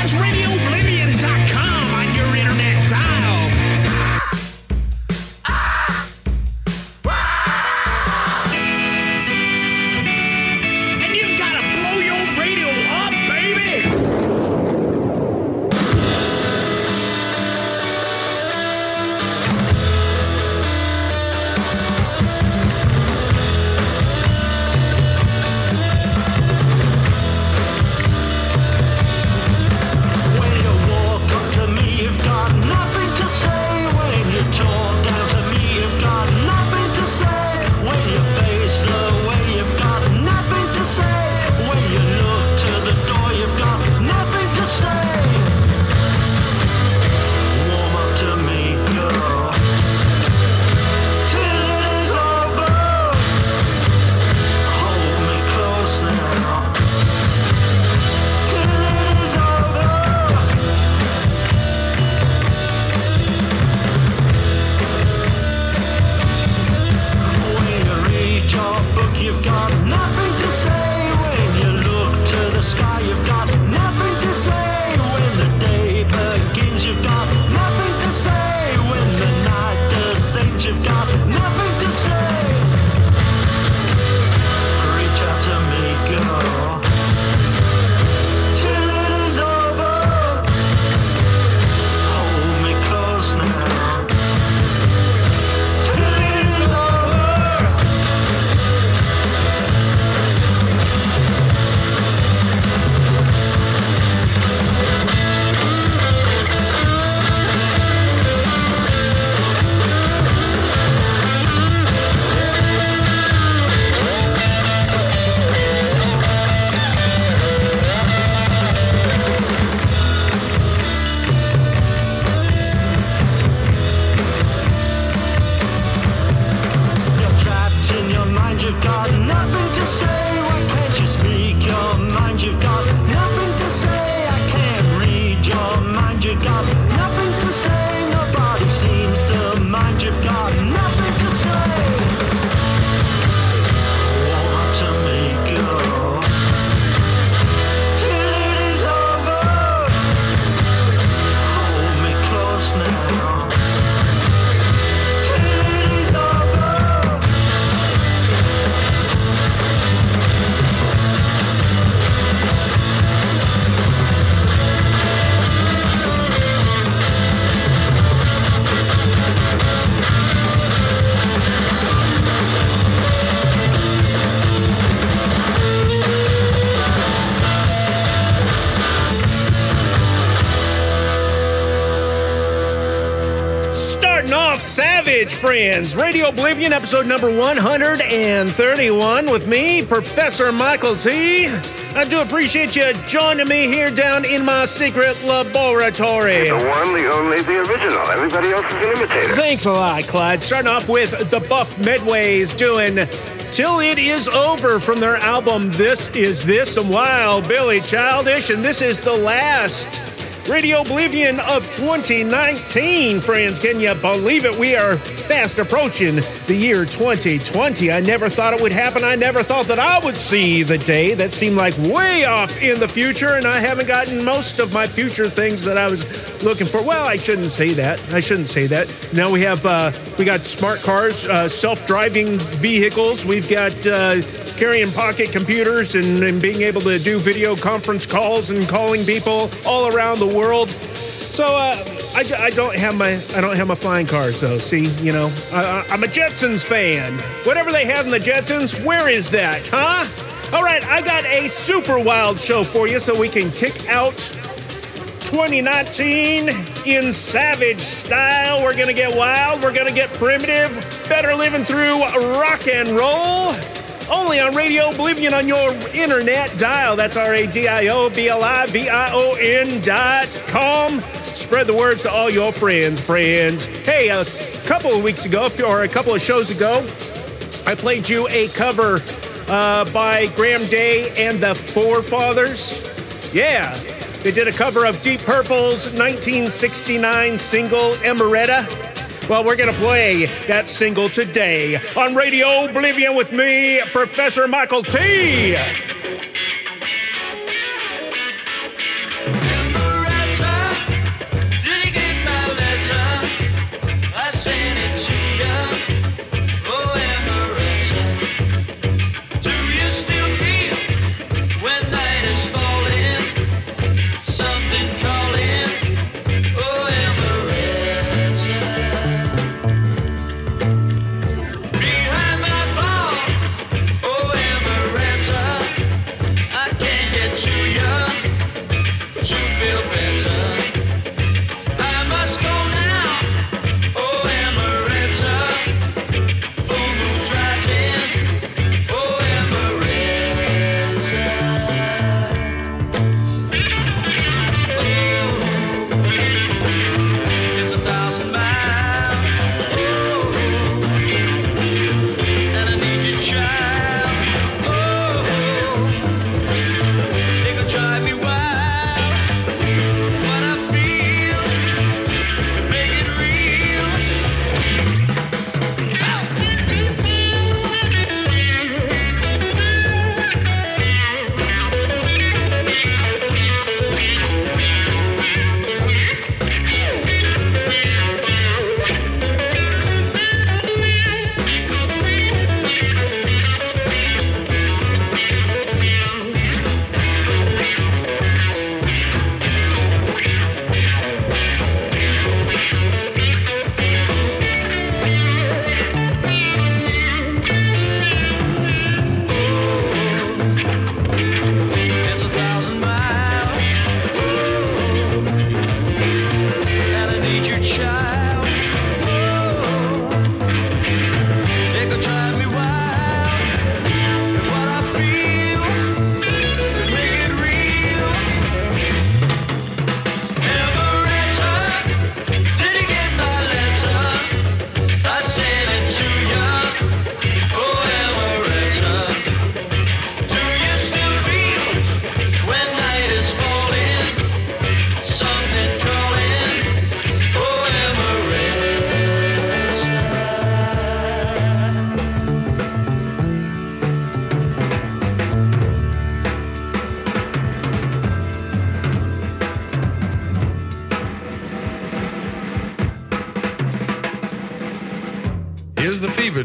That's RadioOblivion.com Friends, Radio Oblivion, episode number 131 with me, Professor Michael T. I do appreciate you joining me here down in my secret laboratory. The one, the only, the original. Everybody else is an imitator. Thanks a lot, Clyde. Starting off with the Buff Medways doing Till It Is Over from their album This Is This, some wild Billy Childish, and this is the last Radio Oblivion of 2019, friends. Can you believe it? We are fast approaching the year 2020. I never thought it would happen. I never thought that I would see the day that seemed like way off in the future, and I haven't gotten most of my future things that I was looking for. Well, I shouldn't say that. I shouldn't say that. Now we have uh, we got smart cars, uh, self-driving vehicles. We've got uh, carrying pocket computers and, and being able to do video conference calls and calling people all around the world. So uh, I, I don't have my I don't have my flying cars though. See, you know, I, I'm a Jetsons fan. Whatever they have in the Jetsons, where is that, huh? All right, I got a super wild show for you, so we can kick out 2019 in savage style. We're gonna get wild. We're gonna get primitive. Better living through rock and roll. Only on Radio Oblivion on your internet dial. That's R A D I O B L I V I O N dot com. Spread the words to all your friends, friends. Hey, a couple of weeks ago, or a couple of shows ago, I played you a cover uh, by Graham Day and the Forefathers. Yeah, they did a cover of Deep Purple's 1969 single Emmaretta. Well, we're going to play that single today on Radio Oblivion with me, Professor Michael T.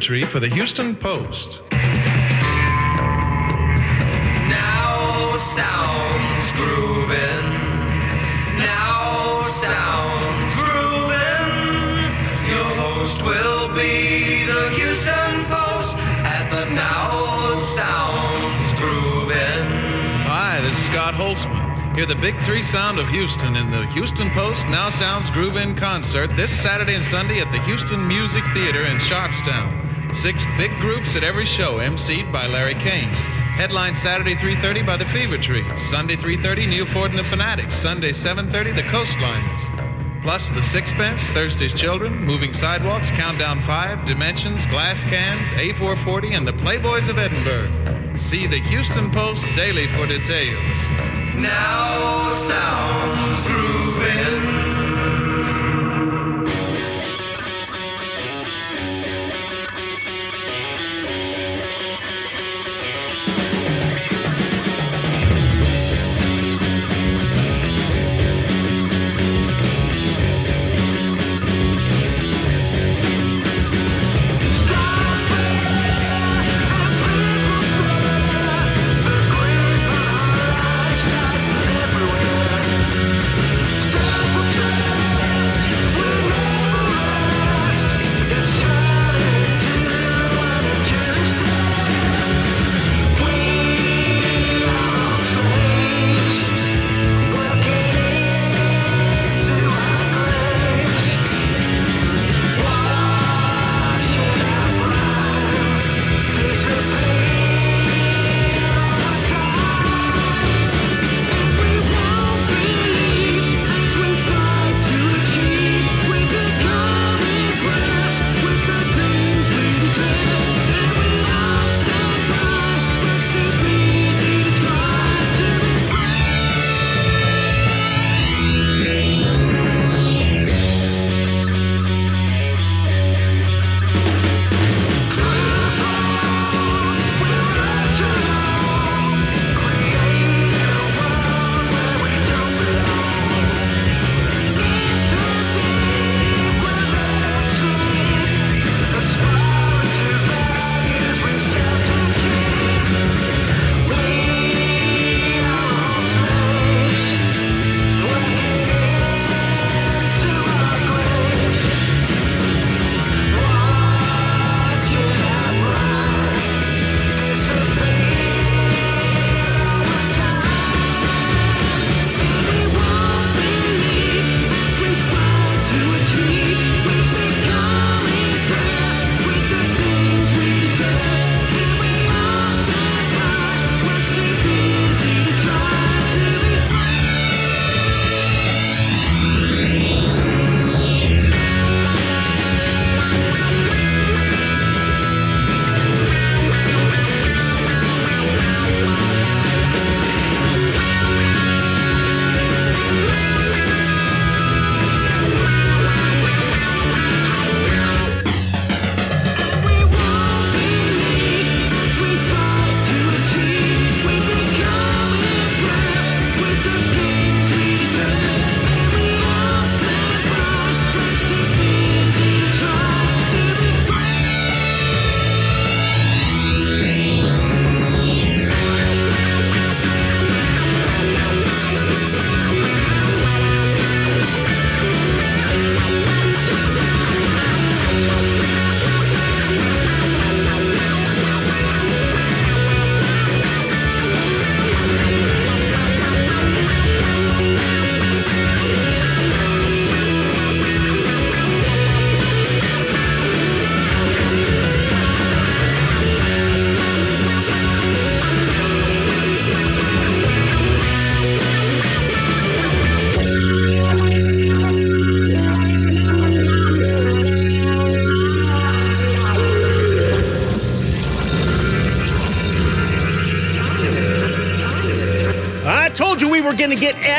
Here's the fever tree for the Houston Post. Now sounds grooving. Now sounds grooving. Your host will be the Houston Post at the Now Sounds Grooving. Hi, this is Scott Holtzman. Hear the big three sound of Houston in the Houston Post Now Sounds Groove In concert this Saturday and Sunday at the Houston Music Theater in Sharpstown. Six big groups at every show, emceed by Larry Kane. Headline Saturday 3:30 by the Fever Tree. Sunday 3:30 Neal Ford and the Fanatics. Sunday 7:30 the Coastliners. Plus the Sixpence, Thursday's Children, Moving Sidewalks, Countdown 5, Dimensions, Glass Cans, A440, and the Playboys of Edinburgh. See the Houston Post daily for details. Now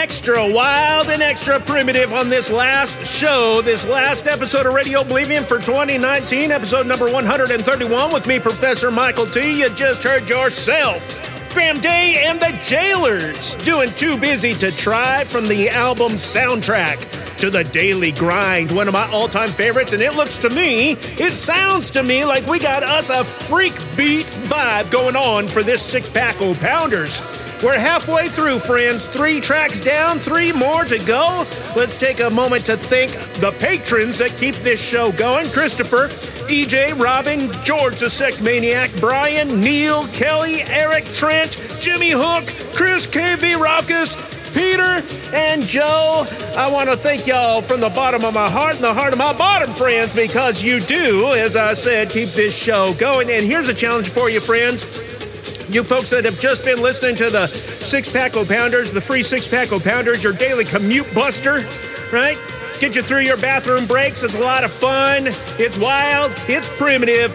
extra wild and extra primitive on this last show, this last episode of Radio Oblivion for 2019, episode number 131 with me, Professor Michael T. You just heard yourself. Graham Day and the Gaolers doing Too Busy to Try from the album soundtrack to the Daily Grind, one of my all time favorites. And it looks to me, it sounds to me like we got us a freak beat vibe going on for this six pack o' pounders. We're halfway through, friends. Three tracks down, three more to go. Let's take a moment to thank the patrons that keep this show going Christopher, EJ, Robin, George the Sect Maniac, Brian, Neil, Kelly, Eric, Trent, Jimmy Hook, Chris KV Raucus, Peter, and Joe. I want to thank y'all from the bottom of my heart and the heart of my bottom, friends, because you do, as I said, keep this show going. And here's a challenge for you, friends. You folks that have just been listening to the Six Pack O Pounders, the free Six Pack O Pounders, your daily commute buster, right? Get you through your bathroom breaks. It's a lot of fun. It's wild. It's primitive.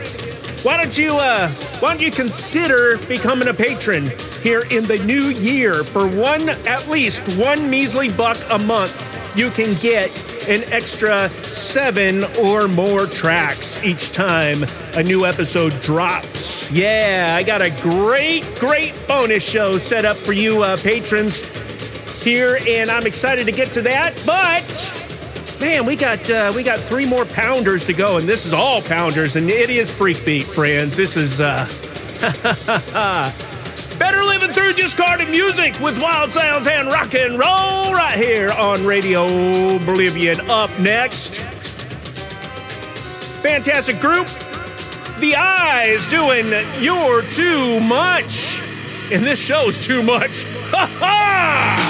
Why don't you uh why don't you consider becoming a patron here in the new year for one at least one measly buck a month you can get an extra seven or more tracks each time a new episode drops yeah i got a great great bonus show set up for you uh, patrons here and i'm excited to get to that but Man, we got uh, we got three more pounders to go, and this is all pounders, and it is freak beat, friends. This is uh, better living through discarded music with wild sounds and rock and roll right here on Radio Oblivion. Up next, fantastic group, The Eyes doing "You're Too Much," and this show's too much. Ha ha!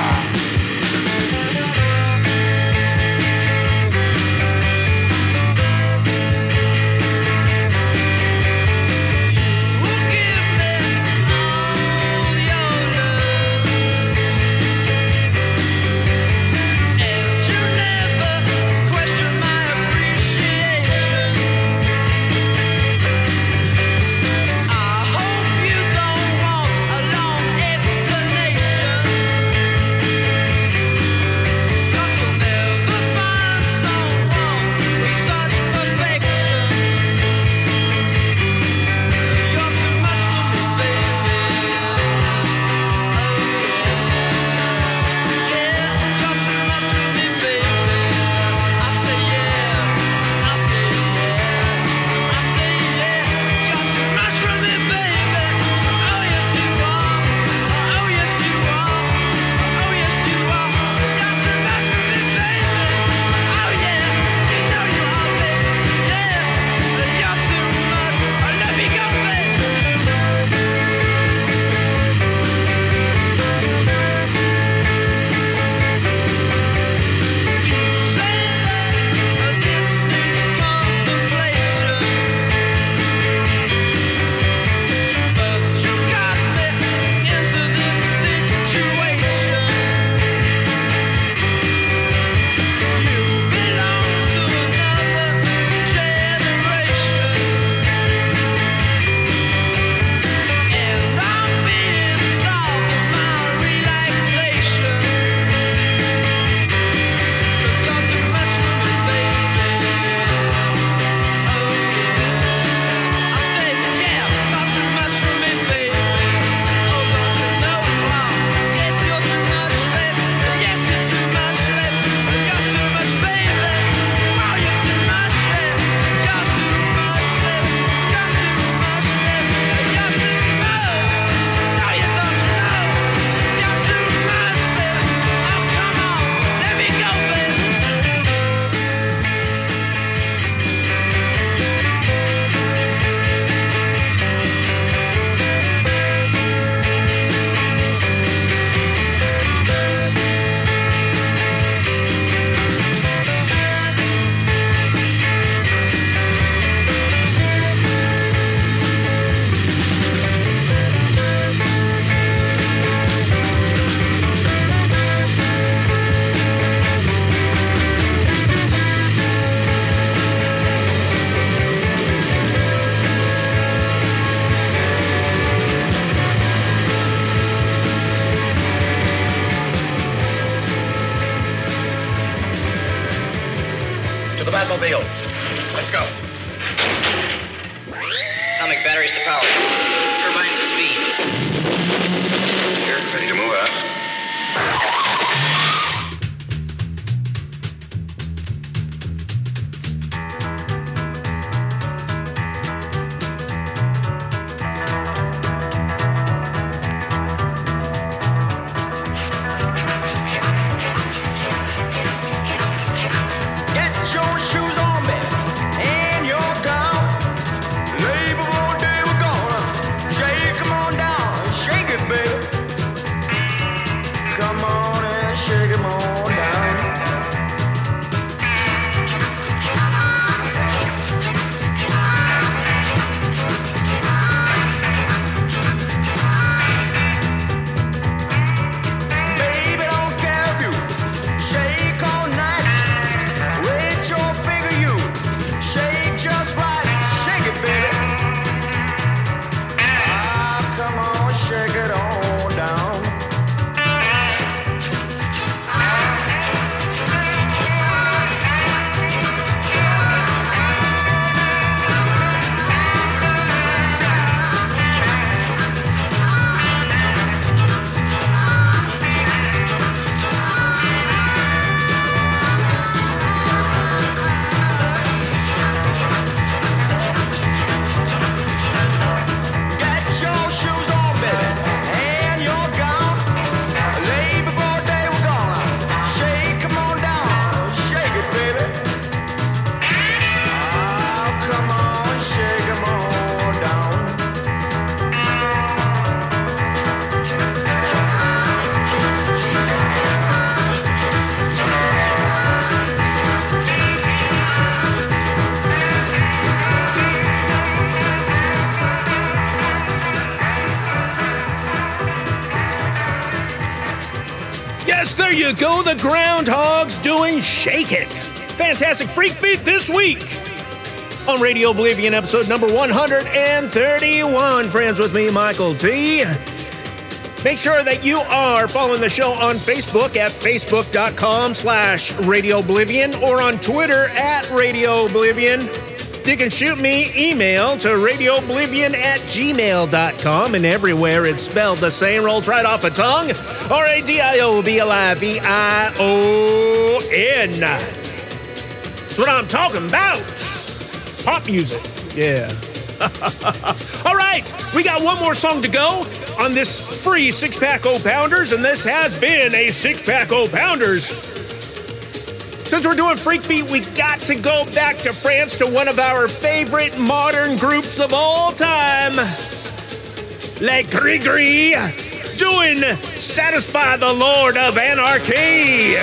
Your The Groundhogs doing Shake It. Fantastic freak beat this week on Radio Oblivion, episode number 131. Friends with me, Michael T. Make sure that you are following the show on Facebook at facebook.com slash Radio Oblivion or on Twitter at Radio Oblivion. You can shoot me email to radiooblivion at gmail.com and everywhere it's spelled the same, rolls right off tongue. A D I O B L I V I O N. That's what I'm talking about. Pop music. Yeah. All right, we got one more song to go on this free six pack O Pounders, and this has been a six pack O Pounders. Since we're doing Freak Beat, we got to go back to France to one of our favorite modern groups of all time, Les Grys-Grys, doing Satisfy the Lord of Anarchy.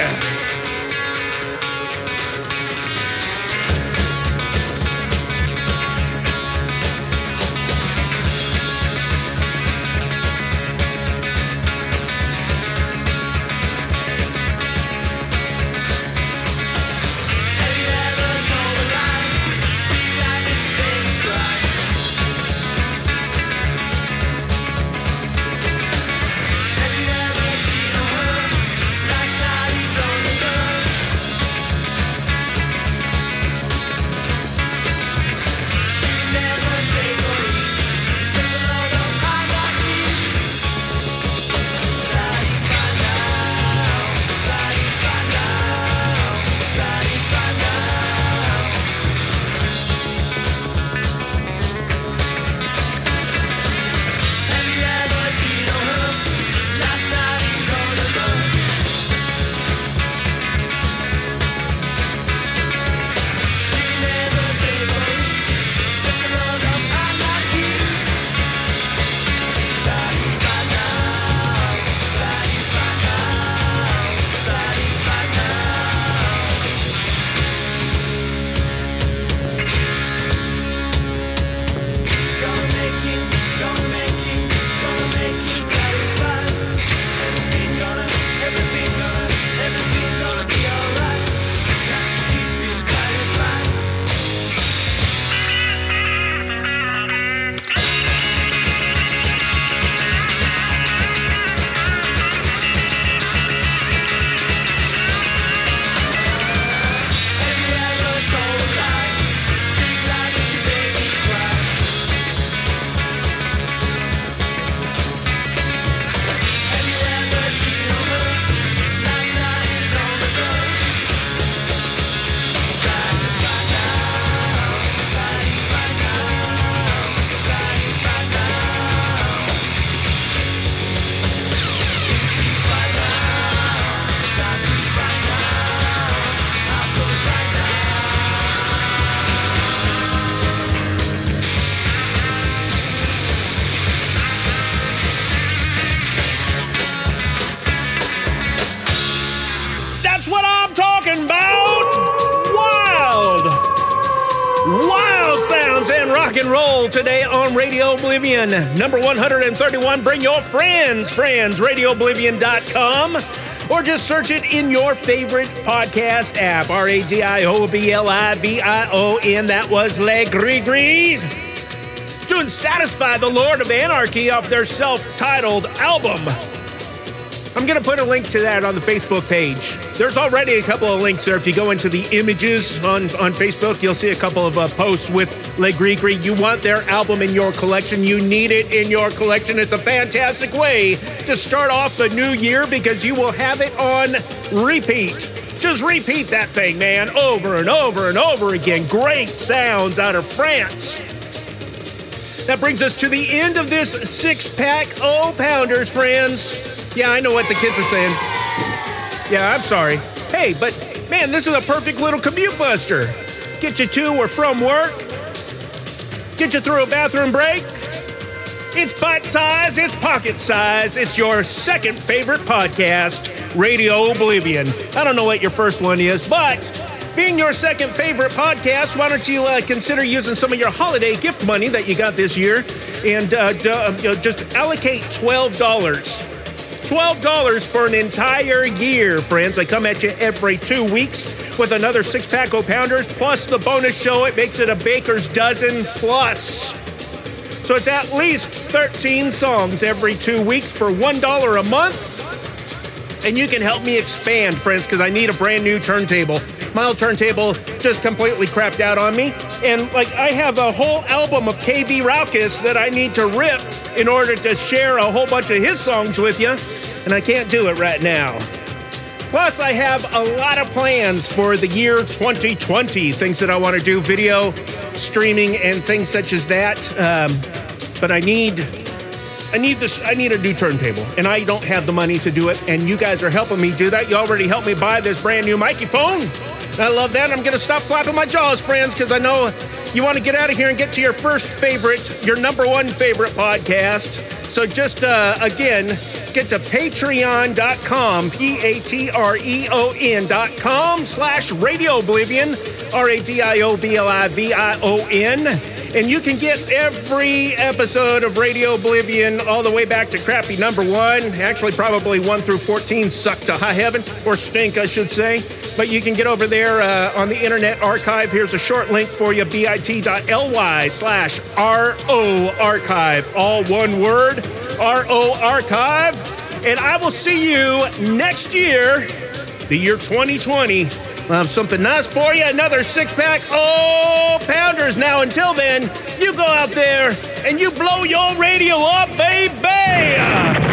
And roll today on Radio Oblivion. Number 131, bring your friends, friends, radiooblivion.com, or just search it in your favorite podcast app, R A D I O B L I V I O N. That was Les Grys-Grys. Doing Satisfy the Lord of Anarchy off their self titled album. I'm going to put a link to that on the Facebook page. There's already a couple of links there. If you go into the images on, on Facebook, you'll see a couple of uh, posts with Le Gris. You want their album in your collection. You need it in your collection. It's a fantastic way to start off the new year because you will have it on repeat. Just repeat that thing, man, over and over and over again. Great sounds out of France. That brings us to the end of this six pack. Oh, pounders, friends. Yeah, I know what the kids are saying. Yeah, I'm sorry. Hey, but man, this is a perfect little commute buster. Get you to or from work, get you through a bathroom break. It's bite size, it's pocket size, it's your second favorite podcast, Radio Oblivion. I don't know what your first one is, but being your second favorite podcast, why don't you uh, consider using some of your holiday gift money that you got this year and uh, d- uh, just allocate $12. $12 for an entire year, friends. I come at you every two weeks with another six pack of pounders plus the bonus show. It makes it a baker's dozen plus. So it's at least 13 songs every two weeks for $1 a month. And you can help me expand, friends, because I need a brand new turntable. My old turntable just completely crapped out on me. And like I have a whole album of KV Raucus that I need to rip in order to share a whole bunch of his songs with you. And I can't do it right now. Plus, I have a lot of plans for the year 2020, things that I want to do, video, streaming, and things such as that. Um, but I need, I need this. I need a new turntable, and I don't have the money to do it. And you guys are helping me do that. You already helped me buy this brand new microphone. I love that. I'm going to stop flapping my jaws, friends, because I know you want to get out of here and get to your first favorite, your number one favorite podcast. So just uh, again, get to patreon.com, P A T R E O N.com slash Radio Oblivion, R A D I O B L I V I O N. And you can get every episode of Radio Oblivion all the way back to crappy number one. Actually, probably one through 14 suck to high heaven, or stink, I should say. But you can get over there uh, on the Internet Archive. Here's a short link for you bit.ly slash RO Archive. All one word, RO Archive. And I will see you next year, the year 2020. I'll have something nice for you, another six pack. Oh, pounders. Now, until then, you go out there and you blow your radio up, baby.